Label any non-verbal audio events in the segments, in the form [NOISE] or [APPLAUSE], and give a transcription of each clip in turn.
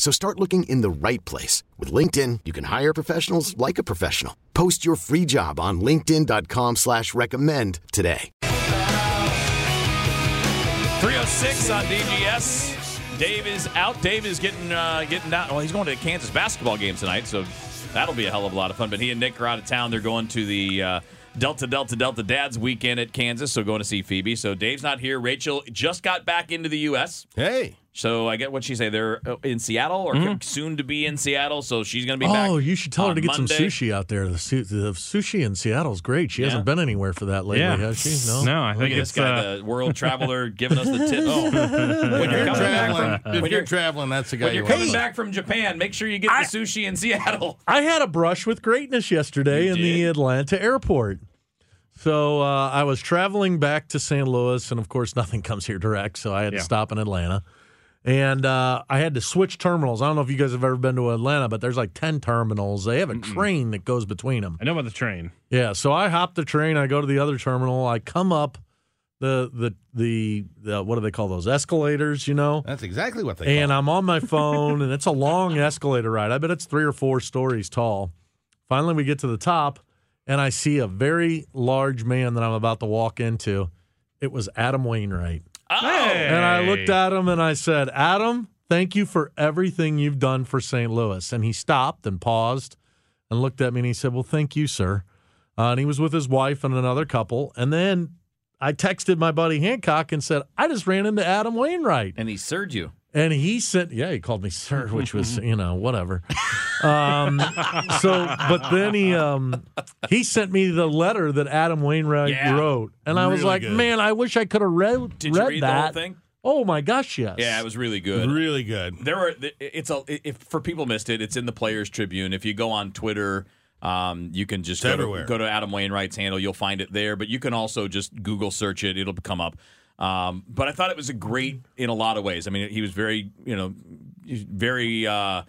So start looking in the right place. With LinkedIn, you can hire professionals like a professional. Post your free job on linkedin.com slash recommend today. 306 on DGS. Dave is out. Dave is getting uh, getting down. Well, he's going to a Kansas basketball game tonight, so that'll be a hell of a lot of fun. But he and Nick are out of town. They're going to the uh, Delta Delta Delta Dad's weekend at Kansas, so going to see Phoebe. So Dave's not here. Rachel just got back into the U.S. Hey. So I get what she say. They're uh, in Seattle or Mm-hmm. soon to be in Seattle. So she's going to be back. Oh, you should tell her to get Monday. some sushi out there. The, su- the sushi in Seattle is great. She Yeah. hasn't been anywhere for that lately, Yeah. has she? No. No, I Look think this it's guy, uh, the world traveler, giving us the [LAUGHS] tip. Oh, when you're you're coming back traveling, from if when you're you're, traveling, that's the guy when you you're want. coming back from Japan, make sure you get I- the sushi in Seattle. I had a brush with greatness yesterday You in the? Atlanta airport. So uh, I was traveling back to St. Louis, and of course, nothing comes here direct. So I had Yeah. to stop in Atlanta. And uh, I had to switch terminals. I don't know if you guys have ever been to Atlanta, but there's like 10 terminals. They have a train that goes between them. I know about the train. Yeah, so I hop the train. I go to the other terminal. I come up the the the, the what do they call those escalators? You know, That's exactly what they and call I'm on my [LAUGHS] phone, and it's a long escalator ride. I bet it's three or four stories tall. Finally, we get to the top, and I see a very large man that I'm about to walk into. It was Adam Wainwright. Oh, And I looked at him and I said, Adam, thank you for everything you've done for St. Louis. And he stopped and paused and looked at me and he said, Well, thank you, sir. Uh, and he was with his wife and another couple. And then I texted my buddy Hancock and said, I just ran into Adam Wainwright. and he served you. And he sent, yeah, he called me sir, which was, you know, whatever. Um, so, but then he um, he sent me the letter that Adam Wainwright Yeah. wrote, and I was Really like, good. man, I wish I could have read Did you read read that. the whole thing? Oh my gosh, yes. Yeah, it was really good. really good. There were it's a if for people missed it, it's in the Players Tribune. If you go on Twitter, um, you can just It's go to, everywhere. go to Adam Wainwright's handle. You'll find it there, but you can also just Google search it; it'll come up. Um, but I thought it was a great in a lot of ways. I mean, he was very you know very uh,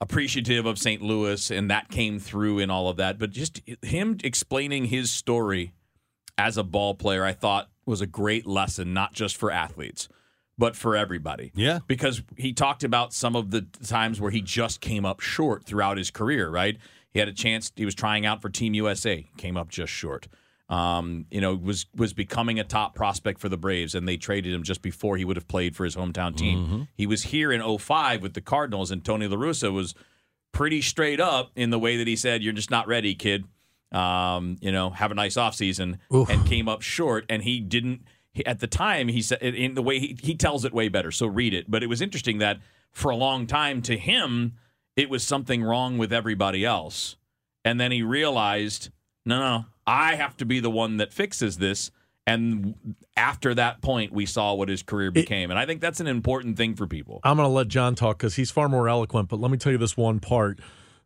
appreciative of St. Louis, and that came through in all of that. But just him explaining his story as a ball player, I thought was a great lesson, not just for athletes, but for everybody. Yeah. Because he talked about some of the times where he just came up short throughout his career, right? He had a chance, he was trying out for Team USA, came up just short. Um, you know, was was becoming a top prospect for the Braves, and they traded him just before he would have played for his hometown team. He was here in 05 with the Cardinals, and Tony La Russa was pretty straight up in the way that he said, "You're just not ready, kid. Um, you know, have a nice offseason," and came up short. And he didn't. He, at the time, he said in the way he, he tells it way better. So read it. But it was interesting that for a long time, to him, it was something wrong with everybody else, and then he realized, no, no, I have to be the one that fixes this. And after that point, we saw what his career became, and I think that's an important thing for people. I'm going to let John talk because he's far more eloquent. But let me tell you this one part.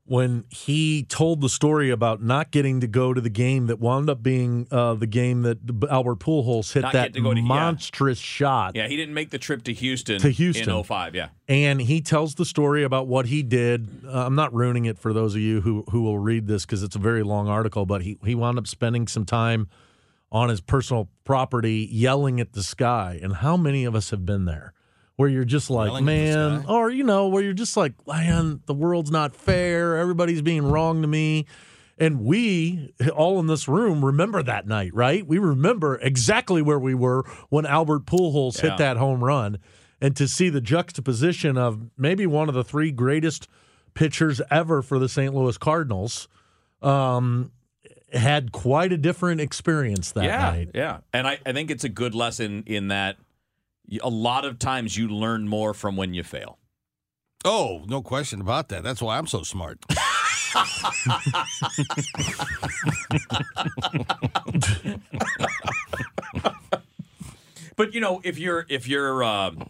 When he told the story about not getting to go to the game that wound up being uh, the game that Albert Pujols hit Not that to to- yeah. monstrous shot. Yeah, he didn't make the trip to Houston To Houston. in 05, Yeah. and he tells the story about what he did. Uh, I'm not ruining it for those of you who who will read this because it's a very long article. But he he wound up spending some time on his personal property, yelling at the sky. And how many of us have been there? Where you're just like, Yelling man, or you know, where you're just like, man, the world's not fair. Everybody's being wrong to me. And we, all in this room, remember that night, right? We remember exactly where we were when Albert Pujols Yeah. hit that home run. And to see the juxtaposition of maybe one of the three greatest pitchers ever for the St. Louis Cardinals, um, had quite a different experience that yeah, night. Yeah, and I, I think it's a good lesson in that a lot of times you learn more from when you fail. Oh, no question about that. That's why I'm so smart. [LAUGHS] But you know, if you're if you're um,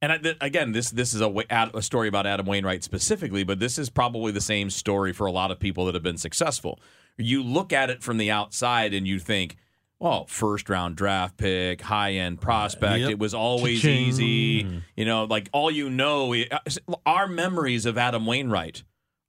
and I, th- again, this this is a, ad- a story about Adam Wainwright specifically, but this is probably the same story for a lot of people that have been successful. You look at it from the outside and you think, well, first round draft pick, high end prospect. Yep. It was always Cha-ching. easy. You know, like all you know, our memories of Adam Wainwright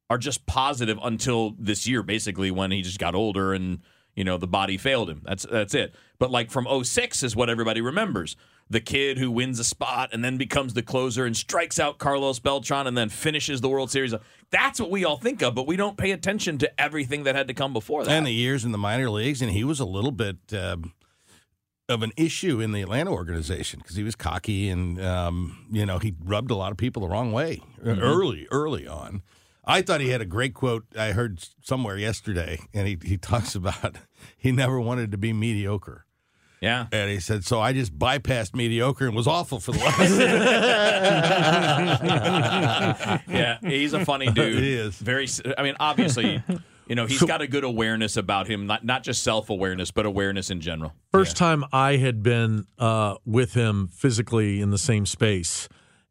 are just positive until this year, basically, when he just got older and you know the body failed him. That's that's it. But like from 06 is what everybody remembers. The kid who wins a spot and then becomes the closer and strikes out Carlos Beltran and then finishes the World Series. That's what we all think of, but we don't pay attention to everything that had to come before that. and the years in the minor leagues, and he was a little bit um, of an issue in the Atlanta organization because he was cocky and um, you know he rubbed a lot of people the wrong way uh, early, early on. I thought he had a great quote I heard somewhere yesterday, and he he talks [LAUGHS] about he never wanted to be mediocre. Yeah. And he said, "So I just bypassed mediocre and was awful for the last." [LAUGHS] [LAUGHS] yeah, he's a funny dude. [LAUGHS] He is. very. I mean, obviously, you know, he's got a good awareness about him, not not just self awareness, but awareness in general. First time I had been uh, with him physically in the same space,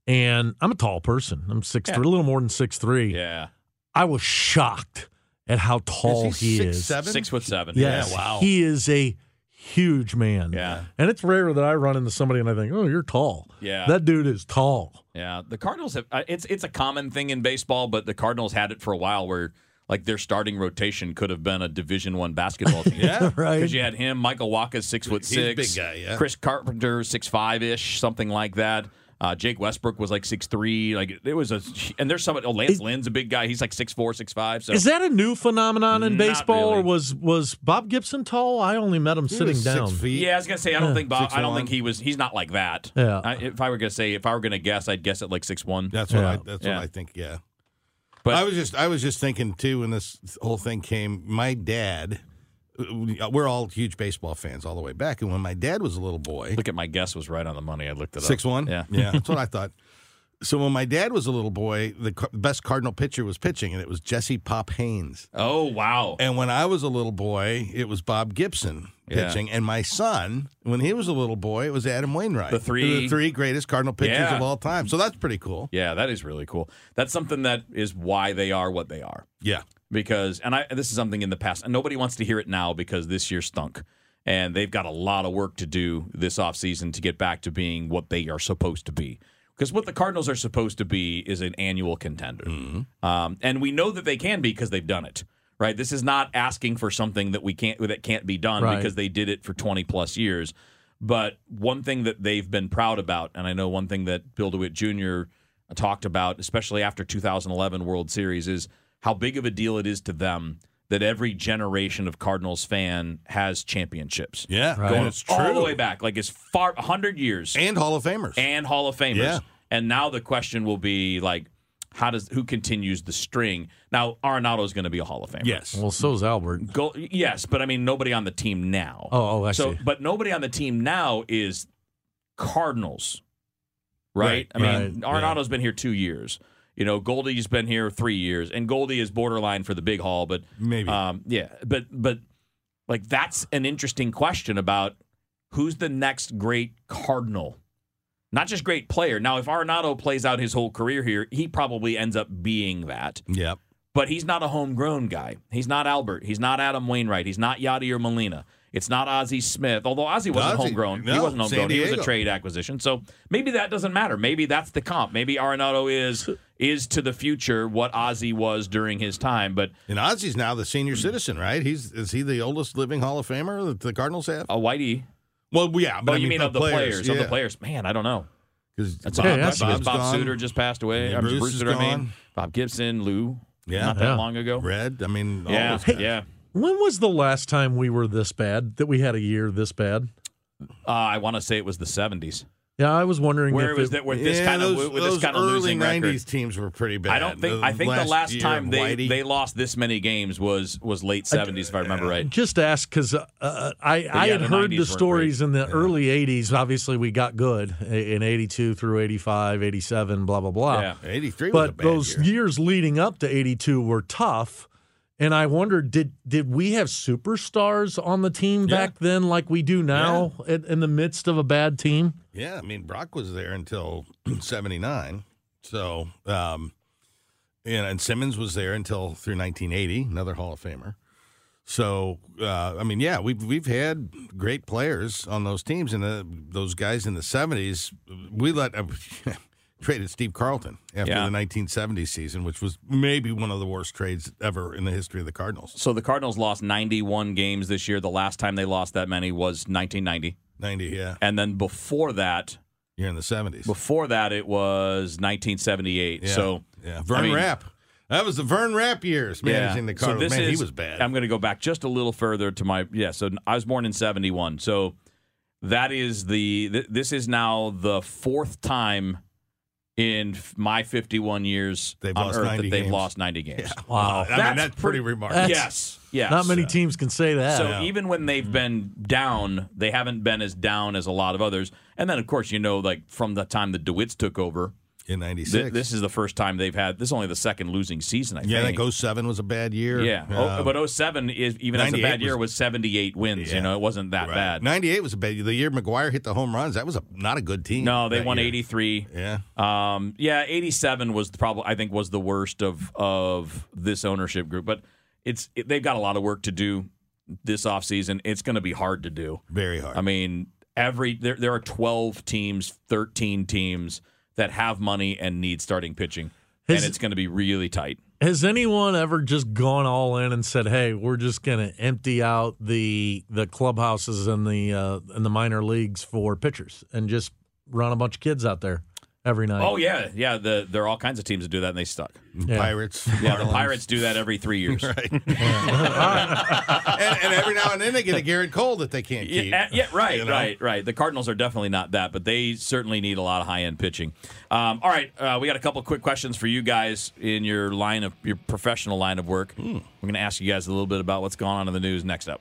and I'm a tall person. I'm six three, a little more than six three. Yeah, I was shocked at how tall Is he he six, is. seven? six foot seven. Yes, Yeah, wow. He is a huge man. Yeah. and it's rare that I run into somebody and I think, "Oh, you're tall." Yeah. that dude is tall. Yeah, the Cardinals have. uh, It's it's a common thing in baseball, but the Cardinals had it for a while where like their starting rotation could have been a Division One basketball team. [LAUGHS] Yeah. [LAUGHS] Right. because you had him, Michael Wacha's six foot He's a six, big guy, yeah. Chris Carpenter six five ish, something like that. Uh, Jake Westbrook was like six three. Like it was a, and there's somebody. Oh, Lance Lynn's a big guy. He's like six four, six five. So Is that a new phenomenon in Not baseball, or was was Bob Gibson tall? I only met him He sitting was down. Six feet. Yeah, I was gonna say I don't think Bob. Six I don't one. think he was. He's not like that. Yeah. I, if I were gonna say, if I were gonna guess, I'd guess at like six one. That's what Yeah. I. That's Yeah. what I think. Yeah. But- I was just I was just thinking too when this whole thing came. My dad, Uh, we're all huge baseball fans all the way back, and when my dad was a little boy, Look at my guess was right on the money. I looked it up. six one, Yeah. yeah, that's what I [LAUGHS] thought. So when my dad was a little boy, the best Cardinal pitcher was pitching, and it was Jesse Pop Haines. Oh wow. And when I was a little boy, it was Bob Gibson Yeah. pitching, and my son, when he was a little boy, it was Adam Wainwright. The three- the three greatest Cardinal pitchers Yeah. of all time. So that's pretty cool. Yeah, that is really cool. That's something that is why they are what they are. Yeah. Because, and I, this is something in the past, and nobody wants to hear it now because this year stunk. And they've got a lot of work to do this offseason to get back to being what they are supposed to be. Because what the Cardinals are supposed to be is an annual contender. Um, and we know that they can be because they've done it. Right? This is not asking for something that we can't that can't be done Right. because they did it for 20 plus years. But one thing that they've been proud about, and I know one thing that Bill DeWitt Jr. talked about, especially after 2011 World Series, is how big of a deal it is to them that every generation of Cardinals fan has championships. Yeah. Right. Going Going it's all true. the way back, like as far 100 years And Hall of Famers. and Hall of Famers. Yeah. And now the question will be like, how does who continues the string? Now Arenado is going to be a Hall of Famer. yes. Well, so is Albert. Go, yes, but I mean nobody on the team now. Oh, oh, I so, see. but nobody on the team now is Cardinals, right? Right, I mean, right, Arenado's been here two years. You know, Goldie's been here three years, and Goldie is borderline for the big haul, but Maybe. um, yeah, but but like that's an interesting question about who's the next great Cardinal. Not just great player. Now, if Arenado plays out his whole career here, he probably ends up being that Yep. but he's not a homegrown guy. He's not Albert. He's not Adam Wainwright. He's not Yadier Molina. It's not Ozzie Smith. Although Ozzie wasn't Ozzie- homegrown. he wasn't homegrown. He was a trade acquisition. So maybe that doesn't matter. Maybe that's the comp. Maybe Arenado is is to the future what Ozzie was during his time. But And Ozzie's now the senior citizen, right? He's is he the oldest living Hall of Famer that the Cardinals have? a Whitey. Well, yeah, but Oh, I you mean of the players? Of the players. Man, I don't know. Because That's Bob, a Yeah, good yeah. question, 'cause Bob's Bob gone. Sutter just passed away. Yeah, Bruce Bruce is Sutter, I mean. gone. Bob Gibson, Lou. Yeah. Not that Yeah. long ago. Red. I mean, all Yeah. those guys. Yeah. When was the last time we were this bad? That we had a year this bad? Uh, I want to say it was the 70s. Yeah, I was wondering Where if was it, that? With this yeah, kind those, of with this kind of early losing record. '90s teams were pretty bad. I don't think. I think the last time they Whitey- they lost this many games was was late seventies, if I remember right. Just ask because uh, uh, I, I had the heard the stories great. in the early 80s. Obviously, we got good in 82 through 85, 87, blah, blah, blah. Yeah. '83 was a But bad those year. years leading up to 82 were tough. And I wondered, did did we have superstars on the team Yeah. back then like we do now in, in the midst of a bad team? Yeah, I mean Brock was there until [CLEARS THROAT] '79, so um, and, and Simmons was there until through 1980, another Hall of Famer. So uh, I mean, yeah, we've we've had great players on those teams, and the, those guys in the '70s, we let uh, [LAUGHS] traded Steve Carlton after Yeah. the 1970 season, which was maybe one of the worst trades ever in the history of the Cardinals. So the Cardinals lost 91 games this year. The last time they lost that many was 1990, 90, yeah, and then before that, you're in the '70s. before that it was 1978. Yeah. So yeah, Vern I mean- Rapp. That was the Vern Rapp years managing the Cardinals. Man, he was bad. I'm going to go back just a little further to my yeah. So I was born in '71. So that is the th- this is now the fourth time in my 51 years They've on Earth that they've games. lost 90 games. Wow. I mean, That's that's pretty pretty- remarkable. Yes, yes. Not many teams can say that. So even when they've mm-hmm. been down, they haven't been as down as a lot of others. And then, of course, you know, like from the time the DeWitts took over, in th- '96. this is the first time they've had. This is only the second losing season. I yeah, I think. think 07 was a bad year. Yeah, oh, Um, but 07 is even as a 98 bad year was- was 78 wins. Yeah. You know, it wasn't that right. bad. 98 was a bad year. The year McGwire hit the home runs, that was a not a good team. No, they won year. 83. Yeah. Um, yeah, 87 was probably I think was the worst of of this ownership group, but it's it, they've got a lot of work to do this offseason. It's going to be hard to do. Very hard. I mean, every there there are 12 teams, 13 teams that have money and need starting pitching. Has- and it's going to be really tight. Has anyone ever just gone all in and said, "Hey, we're just going to empty out the the clubhouses and the uh, in the minor leagues for pitchers and just run a bunch of kids out there every night?" Oh yeah, yeah. The, there are all kinds of teams that do that, and they stuck. Yeah. Pirates. Yeah, the Pirates do that every three years. [LAUGHS] Right. [LAUGHS] [LAUGHS] and, and every now and then they get a Gerrit Cole that they can't keep. Yeah, yeah, right, You know? right, right. The Cardinals are definitely not that, but they certainly need a lot of high end pitching. Um, all right, uh, we got a couple quick questions for you guys in your line of your professional line of work. Hmm. We're going to ask you guys a little bit about what's going on in the news next up.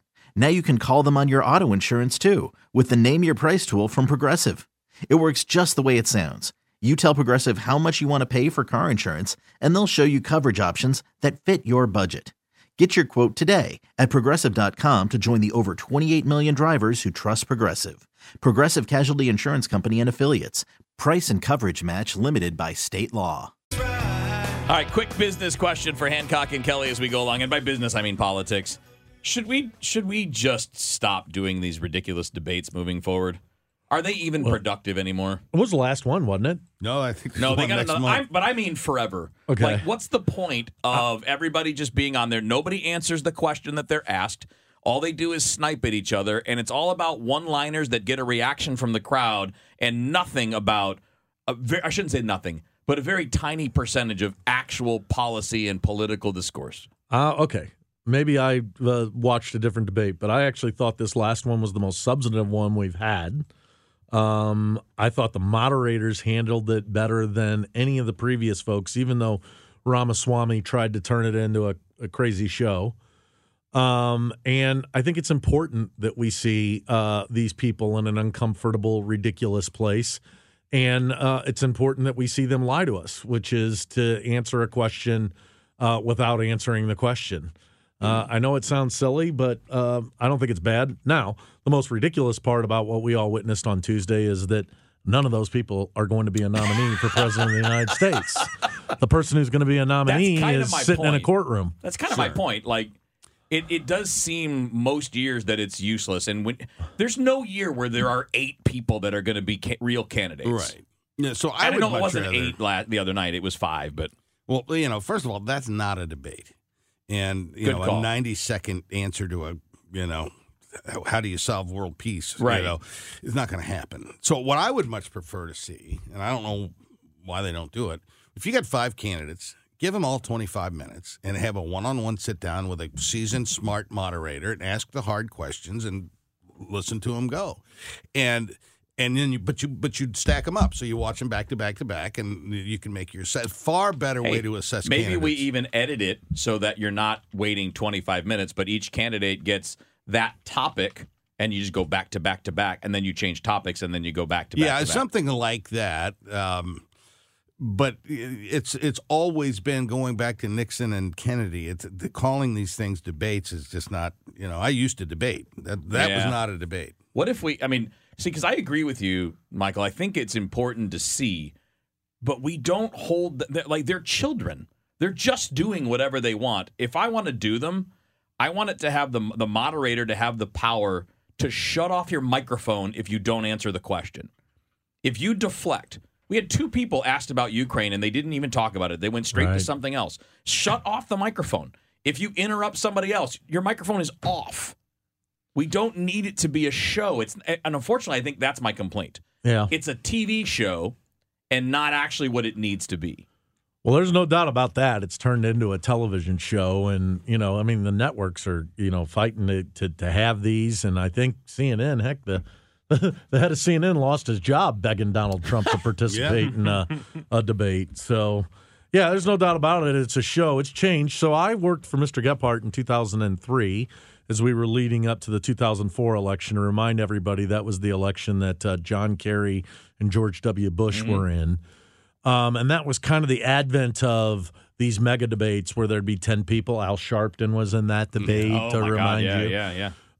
Now you can call them on your auto insurance too with the Name Your Price tool from Progressive. It works just the way it sounds. You tell Progressive how much you want to pay for car insurance, and they'll show you coverage options that fit your budget. Get your quote today at progressive.com to join the over 28 million drivers who trust Progressive. Progressive Casualty Insurance Company and Affiliates. Price and coverage match limited by state law. All right, quick business question for Hancock and Kelly as we go along, and by business I mean politics. Should we should we just stop doing these ridiculous debates moving forward? Are they even productive anymore? It was the last one, wasn't it? No, I think there's No, they got next another. month. I, but I mean forever. Okay. Like, what's the point of everybody just being on there? Nobody answers the question that they're asked. All they do is snipe at each other, and it's all about one-liners that get a reaction from the crowd, and nothing about. A very, I shouldn't say nothing, but a very tiny percentage of actual policy and political discourse. Uh, okay. Maybe I uh, watched a different debate, but I actually thought this last one was the most substantive one we've had. Um, I thought the moderators handled it better than any of the previous folks, even though Ramaswamy tried to turn it into a, a crazy show. Um, and I think it's important that we see uh, these people in an uncomfortable, ridiculous place. And uh, it's important that we see them lie to us, which is to answer a question uh, without answering the question. Uh, I know it sounds silly, but uh, I don't think it's bad. Now, the most ridiculous part about what we all witnessed on Tuesday is that none of those people are going to be a nominee for president of the United States. The person who's going to be a nominee That's kind of is my sitting in a courtroom. That's kind of my point. Like, it, it does seem most years that it's useless, and when there's no year where there are eight people that are going to be ca- real candidates. Right. Yeah, so I And I, would know it wasn't rather- eight la- the other night; it was five. But Well, you know, first of all, that's not a debate, and you Good know, call. a ninety-second answer to a, you know, how- how do you solve world peace? Right. You know, is not going to happen. So, what I would much prefer to see, and I don't know why they don't do it, if you got five candidates, give them all twenty-five minutes and have a one-on-one sit down with a seasoned, smart moderator and ask the hard questions and listen to them go, and. And then you, but you, but you'd stack them up, so you watch them back to back to back, and you can make your assess. Far better way to assess. maybe we even edit it so that you're not waiting 25 minutes, but each candidate gets that topic, and you just go back to back to back, and then you change topics, and then you go back to back. yeah, to back. something like that. Um, but it's it's always been going back to Nixon and Kennedy. It's the, calling these things debates is just not. You know, I used to debate. That that was not a debate. What if we? I mean, see, because I agree with you, Michael. I think it's important to see, but we don't hold like they're children. They're just doing whatever they want. If I want to do them, I want it to have the the moderator to have the power to shut off your microphone if you don't answer the question. If you deflect, we had two people asked about Ukraine and they didn't even talk about it. They went straight to something else. Shut off the microphone. If you interrupt somebody else, your microphone is off. We don't need it to be a show. It's and unfortunately, I think that's my complaint. Yeah. It's a TV show and not actually what it needs to be. Well, there's no doubt about that. It's turned into a television show, and you know, I mean, the networks are you know fighting to to, to have these, and I think CNN, heck, the [LAUGHS] the head of CNN lost his job begging Donald Trump to [LAUGHS] participate in uh, a, a debate. So, yeah, there's no doubt about it. It's a show. It's changed. So I worked for Mr. Gephardt in 2003 as we were leading up to the 2004 election. To remind everybody, that was the election that uh, John Kerry and George W. Bush were in. Um, and that was kind of the advent of these mega debates where there'd be 10 people. Al Sharpton was in that debate, oh to my God, remind yeah, you. yeah,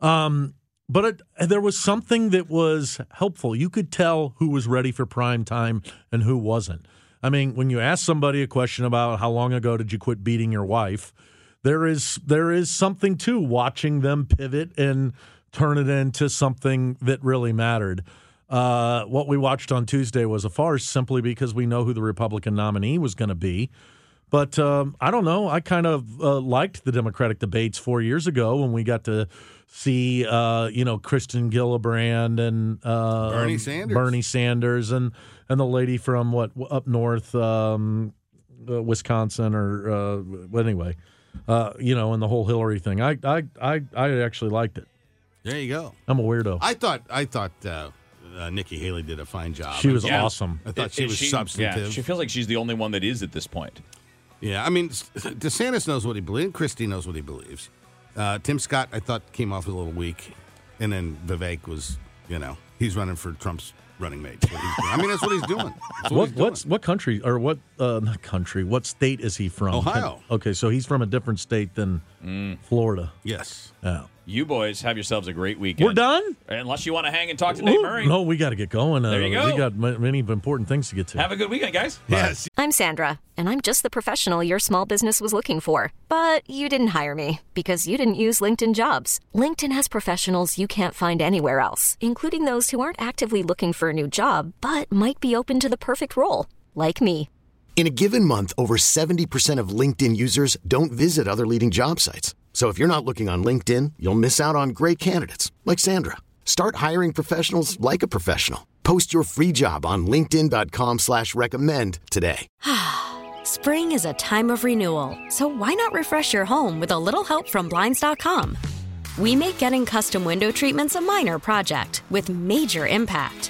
yeah. Um, but it, there was something that was helpful. You could tell who was ready for prime time and who wasn't. I mean, when you ask somebody a question about how long ago did you quit beating your wife, there is there is something to watching them pivot and turn it into something that really mattered. Uh, what we watched on Tuesday was a farce simply because we know who the Republican nominee was going to be. But um, I don't know. I kind of uh, liked the Democratic debates four years ago when we got to see, uh, you know, Kristen Gillibrand and uh, Bernie um, Sanders. Bernie Sanders, and and the lady from what up north, um, uh, Wisconsin, or uh, well, anyway, uh, you know, and the whole Hillary thing. I I I, I actually liked it. There you go. I'm a weirdo. I thought I thought uh, uh, Nikki Haley did a fine job. She was Yeah. awesome. I thought Is- she is was substantive. Yeah, she feels like she's the only one that is at this point. Yeah, I mean, DeSantis knows what he believes. Christie knows what he believes. Uh, Tim Scott, I thought, came off a little weak, and then Vivek was, you know, he's running for Trump's running mate. What he's doing. I mean, that's what he's doing. That's What he's doing. what's what country or what uh, not country? What state is he from? Ohio. Okay, so he's from a different state than Florida. Yes. Yeah. You boys have yourselves a great weekend. We're done. Unless you want to hang and talk to Dave Ooh, Murray. No, we got to get going. Uh, There you We got many important things to get to. Have a good weekend, guys. Yes. I'm Sandra, and I'm just the professional your small business was looking for. But you didn't hire me because you didn't use LinkedIn jobs. LinkedIn has professionals you can't find anywhere else, including those who aren't actively looking for a new job but might be open to the perfect role, like me. In a given month, over 70% of LinkedIn users don't visit other leading job sites. So if you're not looking on LinkedIn, you'll miss out on great candidates like Sandra. Start hiring professionals like a professional. Post your free job on linkedin.com slash recommend today. [SIGHS] Spring is a time of renewal, so why not refresh your home with a little help from Blinds.com? We make getting custom window treatments a minor project with major impact.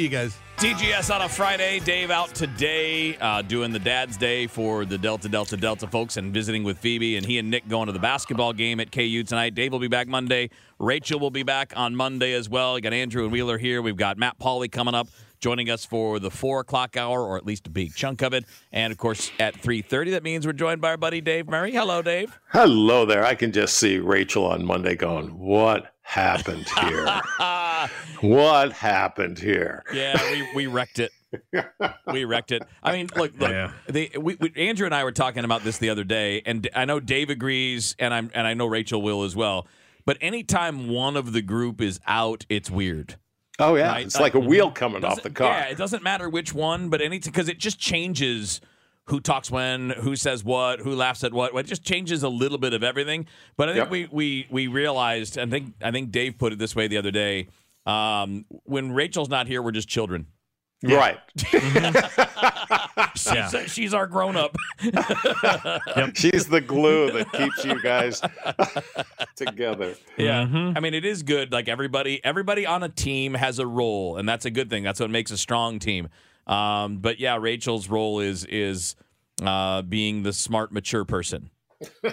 You guys. DGS on a Friday. Dave out today uh, doing the Dad's Day for the Delta Delta Delta folks and visiting with Phoebe. And he and Nick going to the basketball game at KU tonight. Dave will be back Monday. Rachel will be back on Monday as well. We got Andrew and Wheeler here. We've got Matt Pauley coming up, joining us for the four o'clock hour, or at least a big chunk of it. And of course, at three thirty, that means we're joined by our buddy Dave Murray. Hello, Dave. Hello there. I can just see Rachel on Monday going, "What happened here? what happened here?" Yeah, we, we wrecked it. we wrecked it. I mean, look, look. Yeah. They, we, we, Andrew and I were talking about this the other day, and I know Dave agrees, and I'm and I know Rachel will as well. But anytime one of the group is out, it's weird. Oh yeah, Right? it's like a wheel mm-hmm. coming off the car. Yeah, it doesn't matter which one, but any because it just changes who talks when, who says what, who laughs at what. It just changes a little bit of everything. But I think Yep. we we we realized. I think I think Dave put it this way the other day. Um, when Rachel's not here, we're just children. Right. [LAUGHS] She's, she's our grown up. [LAUGHS] She's the glue that keeps you guys [LAUGHS] together. Yeah. Mm-hmm. I mean, it is good. Like everybody, everybody on a team has a role, and that's a good thing. That's what makes a strong team. Um, but yeah, Rachel's role is is uh, being the smart, mature person. [LAUGHS]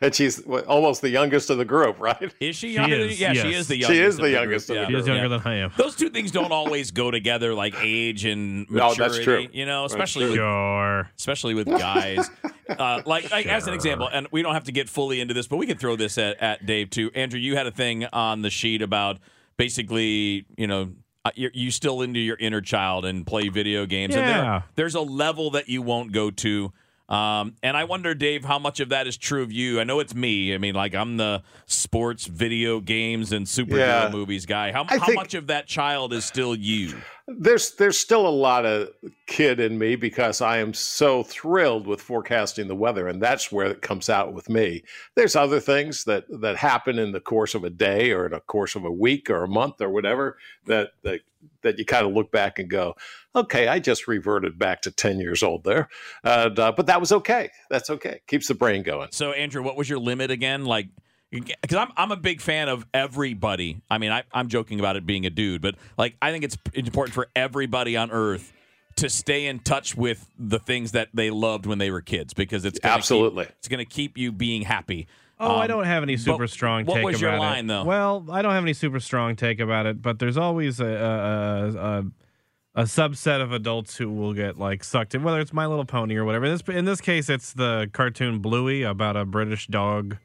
and she's almost the youngest of the group, right? Is she She is, yeah, she is the youngest. She is the of youngest group. of the Yeah. She is younger Yeah. than I am. Those two things don't always go together, like age and [LAUGHS] No, maturity. that's true. You know, especially with Sure. especially with [LAUGHS] guys. uh, like, like as an example, and we don't have to get fully into this, but we can throw this at, at Dave too. Andrew, you had a thing on the sheet about basically, you know, uh, you're, you still into your inner child and play video games, and Yeah. there, there's a level that you won't go to. Um, and I wonder, Dave, how much of that is true of you? I know it's me. I mean, like I'm the sports, video games, and superhero Yeah. movies guy. How, how much of that child is still you? There's there's still a lot of kid in me because I am so thrilled with forecasting the weather, and that's where it comes out with me. There's other things that that happen in the course of a day or in a course of a week or a month or whatever that that that you kind of look back and go, okay, I just reverted back to ten years old there, and, uh, but that was okay. That's okay. Keeps the brain going. So, Andrew, what was your limit again? Like, because I'm I'm a big fan of everybody. I mean, I, I'm joking about it being a dude, but like, I think it's important for everybody on Earth to stay in touch with the things that they loved when they were kids, because it's gonna keep- Absolutely. it's going to keep you being happy. Oh, I Um, don't have any super strong What take was your about line it. though? Well, I don't have any super strong take about it, but there's always a a, a, a subset of adults who will get like sucked in, whether it's My Little Pony or whatever. In this in this case, it's the cartoon Bluey about a British dog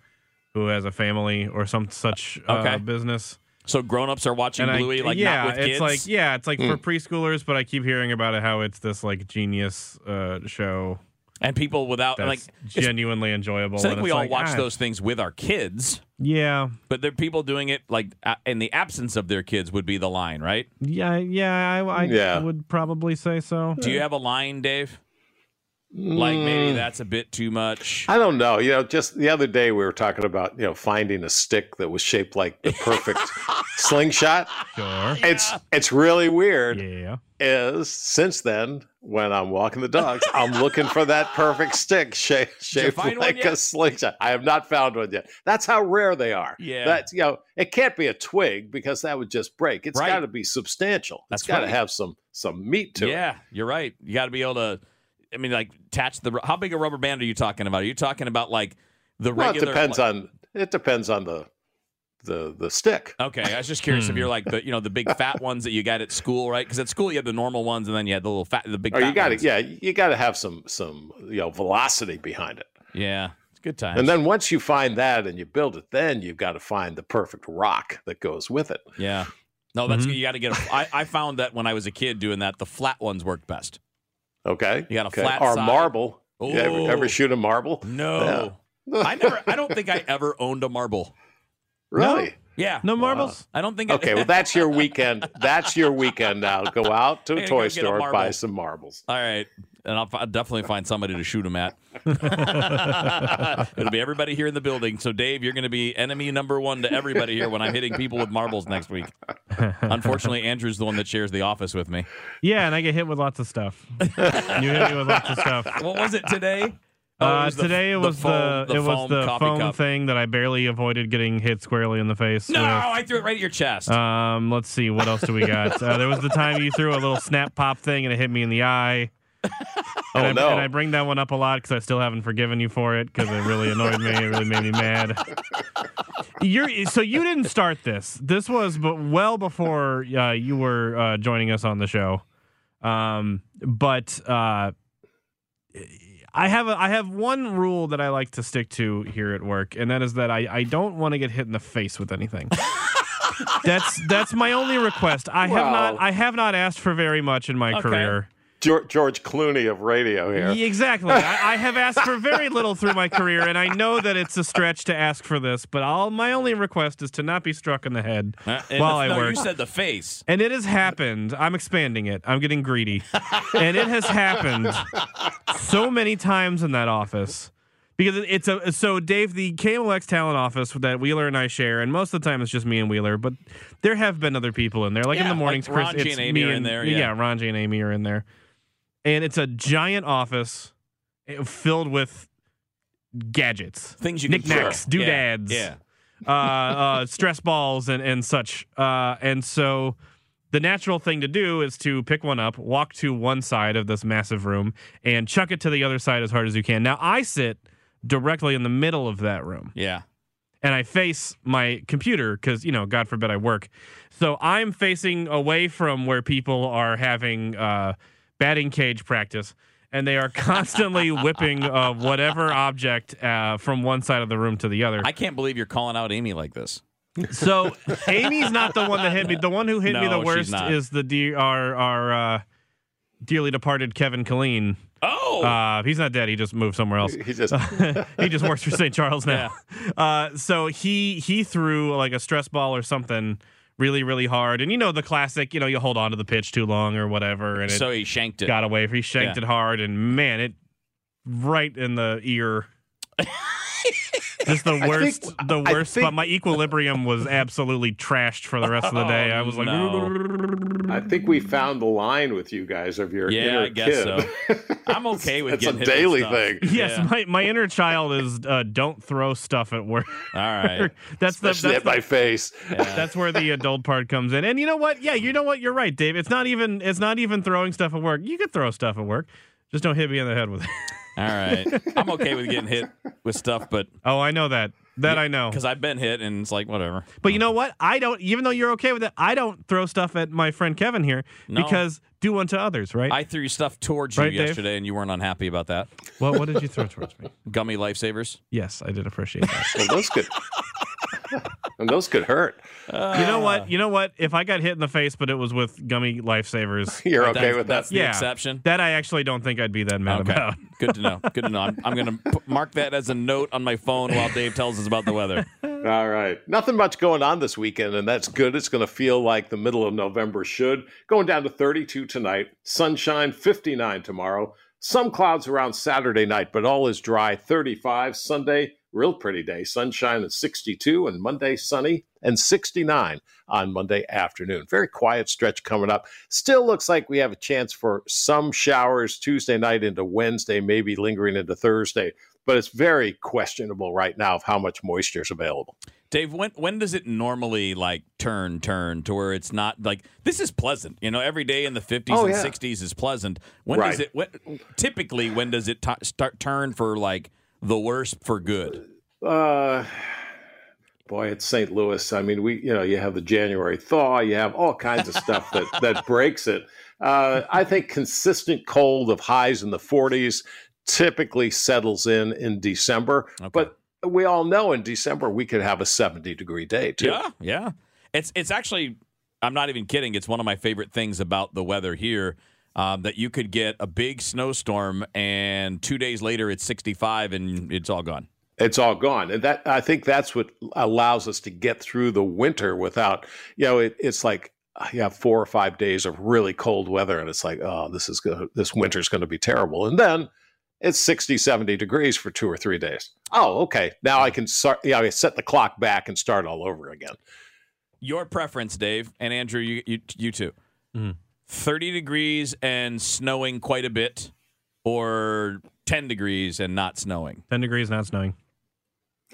who has a family or some such uh, Okay. business. so grown-ups are watching And I- Bluey, like yeah, not with it's kids. like yeah, it's like Hmm. for preschoolers, but I keep hearing about it how it's this like genius uh, show and people without that's like. genuinely enjoyable. so I think we all like, watch ah, those things with our kids, Yeah, but there are people doing it like uh, in the absence of their kids would be the line, right? Yeah, yeah, I, I Yeah. would probably say so. Do you have a line, Dave? Like maybe Mm. that's a bit too much. I don't know. You know, just the other day we were talking about, you know, finding a stick that was shaped like the perfect [LAUGHS] slingshot. Sure. It's it's really weird. Yeah. Is since then when I'm walking the dogs, I'm looking for that perfect stick [LAUGHS] shaped shaped like a slingshot. I have not found one yet. That's how rare they are. Yeah. That's you know, it can't be a twig because that would just break. It's Right. got to be substantial. That's it's got to right. have some some meat to it. yeah, you're right. You got to be able to. I mean, like attach the. How big a rubber band are you talking about? Are you talking about like the Well, it depends like- on it depends on the the the stick. Okay, I was just curious Hmm. if you're like the you know the big fat ones that you got at school, right? Because at school you had the normal ones, and then you had the little fat, the big. Or fat Oh, you got to yeah, you got to have some some you know velocity behind it. yeah, it's good times. And then once you find that and you build it, then you've got to find the perfect rock that goes with it. yeah, no, that's Mhm. you got to get. A, I, I found that when I was a kid doing that, the flat ones worked best. Okay. You got a okay. flat or side. marble. You ever, Oh. ever shoot a marble? No, I never. I don't think I ever owned a marble. [LAUGHS] Really? Yeah, No marbles. Uh-huh. I don't think. I- Okay, well that's your weekend. That's your weekend now. Go out to a toy store, get a buy some marbles. All right. And I'll, I'll definitely find somebody to shoot him at. [LAUGHS] It'll be everybody here in the building. So, Dave, you're going to be enemy number one to everybody here when I'm hitting people with marbles next week. Unfortunately, Andrew's the one that shares the office with me. Yeah, and I get hit with lots of stuff. you hit me with lots of stuff. [LAUGHS] What was it today? Oh, it Uh, was the- today it the was foam- the, the it was the foam cup. thing that I barely avoided getting hit squarely in the face. No, with. I threw it right at your chest. Um, let's see, what else do we got? uh, there was the time you threw a little snap pop thing and it hit me in the eye. Oh, and I, no. And I bring that one up a lot because I still haven't forgiven you for it because it really annoyed me. It really made me mad. You're so you didn't start this. This was but well before uh, you were uh, joining us on the show. Um, but uh, I have a, I have one rule that I like to stick to here at work, and that is that I, I don't want to get hit in the face with anything. that's that's my only request. I have not I have not asked for very much in my Okay. career. George, George Clooney of radio here. Exactly. I, I have asked for very little through my career, and I know that it's a stretch to ask for this. But all my only request is to not be struck in the head Uh, and while I no, work. you said the face. And it has happened. I'm expanding it. I'm getting greedy. and it has happened so many times in that office. Because it's a so Dave, the KMOX talent office that Wheeler and I share, and most of the time it's just me and Wheeler, but there have been other people in there. Like in the mornings, like Chris, Ron G it's and Amy me are in and there, Yeah. yeah. Ron G and Amy are in there, and it's a giant office eh, filled with gadgets, Things you can knickknacks, throw. Yeah, doodads, yeah. uh, uh, [LAUGHS] stress balls, and and such. Uh, and so the natural thing to do is to pick one up, walk to one side of this massive room, and chuck it to the other side as hard as you can. Now I sit directly in the middle of that room Yeah. and I face my computer because, you know, God forbid I work. So I'm facing away from where people are having uh, batting cage practice. And they are constantly whipping uh, whatever object uh, from one side of the room to the other. I can't believe you're calling out Amy like this. So Amy's not the one that hit me. The one who hit me the worst is the de- our our uh, dearly departed Kevin Killeen. Oh, Uh, he's not dead. He just moved somewhere else. He just [LAUGHS] he just works for St. Charles now. Uh, so he he threw like a stress ball or something really really hard, and you know the classic. You know you hold on to the pitch too long or whatever, and it so he shanked it. got away. He shanked Yeah. it hard, and man, it right in the ear. [LAUGHS] Just the [LAUGHS] worst, think- the worst think- spot. My equilibrium was absolutely trashed for the rest of the day. I was like, Oh, I think we found the line with you guys of your Yeah, inner I guess kid. so. [LAUGHS] I'm okay with It's a getting hit with daily stuff. thing. [LAUGHS] yes, Yeah. my, my inner child is uh, don't throw stuff at work. All right. that's the Especially that's at the, my face. That's where the adult part comes in. And you know what? Yeah, you know what? You're right, Dave. It's not even it's not even throwing stuff at work. You could throw stuff at work. Just don't hit me in the head with it. All right. I'm okay with getting hit with stuff, but Oh, I know that. That I know. because I've been hit and it's like whatever. But you know what? I don't even though you're okay with it, I don't throw stuff at my friend Kevin here No. because do unto others, right? I threw stuff towards you Right, Dave? yesterday, and you weren't unhappy about that. well, what did you throw towards me? Gummy lifesavers. Yes, I did appreciate that. [LAUGHS] Well, those could and those could hurt. you know what? Ah. You know what? If I got hit in the face, but it was with gummy lifesavers, [LAUGHS] You're okay That's- with That's that? the Yeah. exception. that I actually don't think I'd be that mad Okay. about. [LAUGHS] Good to know. Good to know. I'm, I'm going to mark that as a note on my phone while Dave tells us about the weather. [LAUGHS] All right. Nothing much going on this weekend, and that's good. It's going to feel like the middle of November should. Going down to 32 tonight, sunshine 59 tomorrow, Some clouds around Saturday night, but all is dry. 35 Sunday, real pretty day. Sunshine at 62, and Monday sunny and 69 on Monday afternoon. Very quiet stretch coming up. Still looks like we have a chance for some showers Tuesday night into Wednesday, maybe lingering into Thursday. But it's very questionable right now of how much moisture is available. Dave, when when does it normally like turn turn to where it's not like this is pleasant? You know, every day in the fifties Oh, and yeah. sixties is pleasant. When does it? When, typically, when does it t- start turn for like the worst for good? Uh, boy, it's St. Louis. I mean, we, you know, you have the January thaw, you have all kinds of stuff that [LAUGHS] that breaks it. Uh, I think consistent cold of highs in the 40s typically settles in in December, but we all know in December we could have a 70 degree day too. Yeah, yeah. It's it's actually I'm not even kidding. It's one of my favorite things about the weather here. Um, that you could get a big snowstorm and two days later it's 65 and it's all gone. it's all gone and that i think that's what allows us to get through the winter without you know it, it's like you have four or five days of really cold weather and it's like oh this is go- this winter's going to be terrible and then it's 60 70 degrees for two or three days oh okay now i can start yeah i set the clock back and start all over again Your preference, Dave and Andrew, you you, you too. Mm-hmm. 30 degrees and snowing quite a bit, or 10 degrees and not snowing. 10 degrees, not snowing.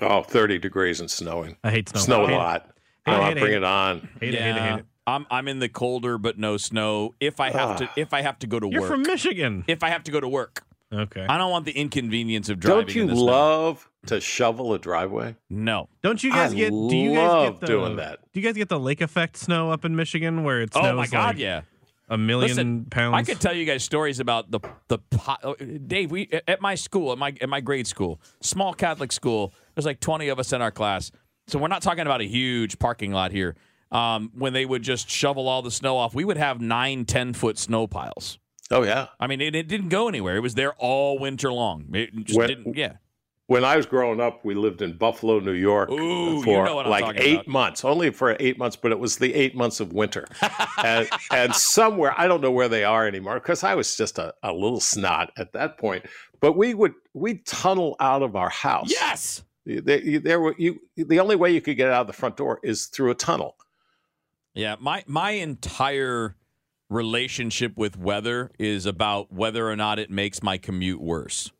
oh 30 degrees and snowing I hate snow. snow a lot Hate oh, hate it, bring hate it on Hate it, hate it, hate it. I'm I'm in the colder but no snow. If I have to ah. if I have to go to work. You're from Michigan. if I have to go to work. Okay. I don't want the inconvenience of driving. don't you in the snow. love to shovel a driveway No. Don't you guys I get? Do you guys love get the, doing that. Do you guys get the lake effect snow up in Michigan where it oh snows Oh my God! like yeah. A million Listen, pounds? I could tell you guys stories about the the po- oh, Dave. We at my school, at my at my grade school, small Catholic school. There's like 20 of us in our class, so we're not talking about a huge parking lot here. Um, when they would just shovel all the snow off, we would have nine, ten foot snow piles. oh yeah I mean, it, it didn't go anywhere. It was there all winter long. It just When- didn't. Yeah. When I was growing up, we lived in Buffalo, New York Ooh, you for know like eight about. months, only for eight months, but it was the eight months of winter. [LAUGHS] and, and somewhere, I don't know where they are anymore because I was just a, a little snot at that point. But we would, we'd tunnel out of our house. Yes. There, there were, you, the only way you could get out of the front door is through a tunnel. Yeah, my my entire relationship with weather is about whether or not it makes my commute worse.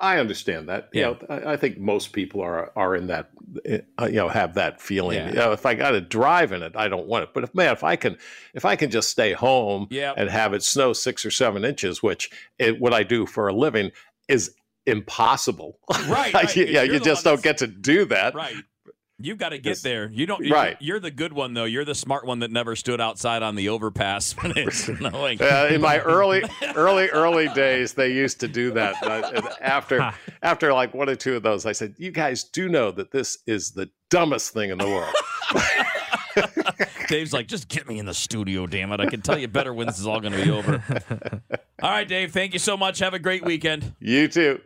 I understand that. Yeah. You know, I, I think most people are are in that. Uh, you know, have that feeling. Yeah. You know, if I got to drive in it, I don't want it. But if man, if I can, if I can just stay home Yep. and have it snow six or seven inches, which it, what I do for a living is impossible. [LAUGHS] Right, right. yeah, You're you just don't get to do that. Right. You've got to get there. You don't. You, Right. You're the good one though. You're the smart one that never stood outside on the overpass when it's [LAUGHS] snowing. Uh, in my [LAUGHS] early, early, early days, they used to do that. But after, after like one or two of those, I said, "You guys do know that this is the dumbest thing in the world." [LAUGHS] Dave's like, just get me in the studio, damn it. I can tell you better when this is all going to be over. all right, Dave. Thank you so much. Have a great weekend. you too.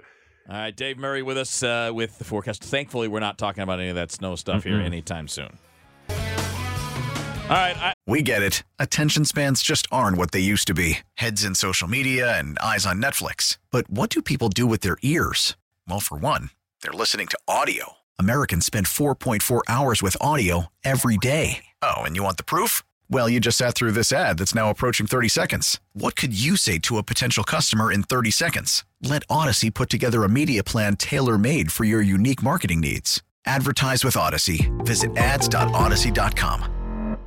All right, Dave Murray with us uh, with the forecast. Thankfully, we're not talking about any of that snow stuff here Mhm. anytime soon. All right, I, We get it. Attention spans just aren't what they used to be heads in social media and eyes on Netflix. But what do people do with their ears? Well, for one, they're listening to audio. Americans spend 4.4 hours with audio every day. Oh, and you want the proof? Well, you just sat through this ad that's now approaching 30 seconds. What could you say to a potential customer in 30 seconds? Let Audacy put together a media plan tailor made for your unique marketing needs. Advertise with Audacy. Visit ads.audacy.com.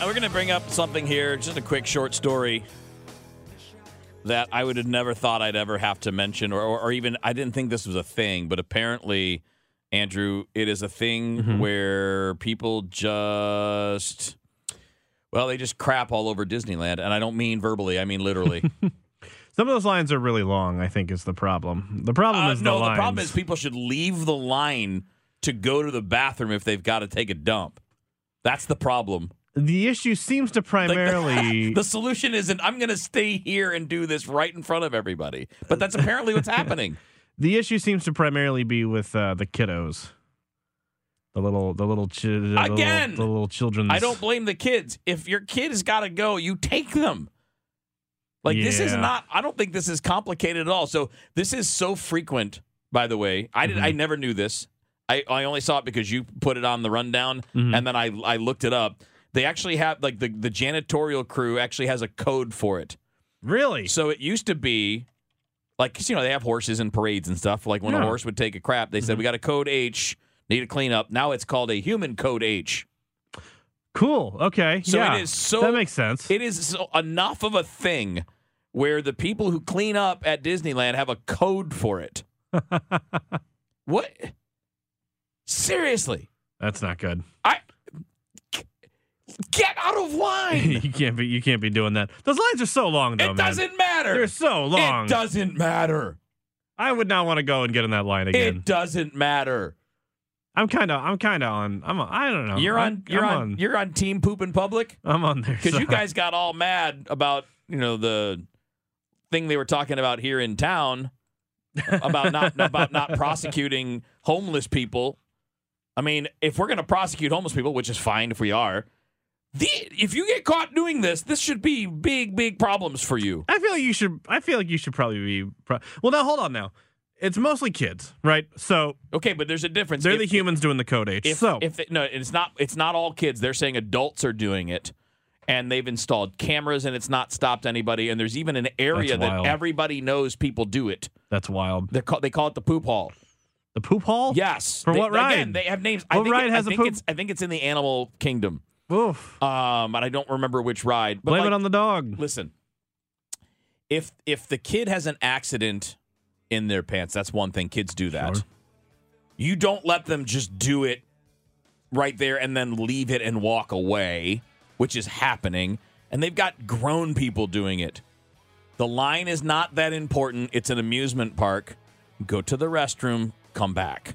We're going to bring up something here, just a quick short story that I would have never thought I'd ever have to mention, or, or, or even I didn't think this was a thing, but apparently, Andrew, it is a thing Mhm. where people just, well, they just crap all over Disneyland. And I don't mean verbally, I mean literally. [LAUGHS] Some of those lines are really long. I think is the problem. The problem Uh, is no, the lines. problem is people should leave the line to go to the bathroom if they've got to take a dump. That's the problem. the issue seems to primarily. [LAUGHS] The solution isn't I'm going to stay here and do this right in front of everybody. But that's apparently what's happening. [LAUGHS] The issue seems to primarily be with uh, the kiddos, the little, the little, chi- the little- Again, the little children. I don't blame the kids. If your kid has got to go, you take them. Like this is not. I don't think this is complicated at all. So this is so frequent. By the way, I did. I Mm-hmm. never knew this. I, I only saw it because you put it on the rundown, Mm-hmm. and then I I looked it up. They actually have like the the janitorial crew actually has a code for it. Really? So it used to be like 'cause, you know they have horses and parades and stuff. Like when a horse would take a crap, they said we got a code H, need to clean up. Now it's called a human code H. Cool. Okay. So yeah. it is so that makes sense. It is so enough of a thing where the people who clean up at Disneyland have a code for it. [LAUGHS] what? Seriously, That's not good. I get out of [LAUGHS] line. you can't be you can't be doing that. Those lines are so long though, it man. doesn't matter. They're so long. It doesn't matter. I would not want to go and get in that line again. It doesn't matter. I'm kind of I'm kind of on I'm on, I don't know. You're I- on. You're I'm on, You're on Team Poop in Public I'm on there because you guys got all mad about you know the thing they were talking about here in town about not [LAUGHS] about not prosecuting homeless people. I mean, if we're going to prosecute homeless people, which is fine if we are, the, if you get caught doing this, this should be big, big problems for you. I feel like you should. I feel like you should probably be. Pro- well, now hold on. Now, it's mostly kids, right? So Okay, but there's a difference. they're If- the humans doing the code H. If, so if it, no, it's not. It's not all kids. They're saying adults are doing it, and they've installed cameras, and it's not stopped anybody. And there's even an area that everybody knows people do it. that's wild. They call they call it the poop hall. The poop hall. Yes. For They- what ride? Again, they have names. I What think ride it, has I a think poop? It's, I think it's in the Animal Kingdom. Oof. Um, but I don't remember which ride. But Blame like, it on the dog. Listen, if if the kid has an accident in their pants, that's one thing. Kids do that. Sure. You don't let them just do it right there and then leave it and walk away, which is happening. And they've got grown people doing it. The line is not that important. It's an amusement park. Go to the restroom, come back.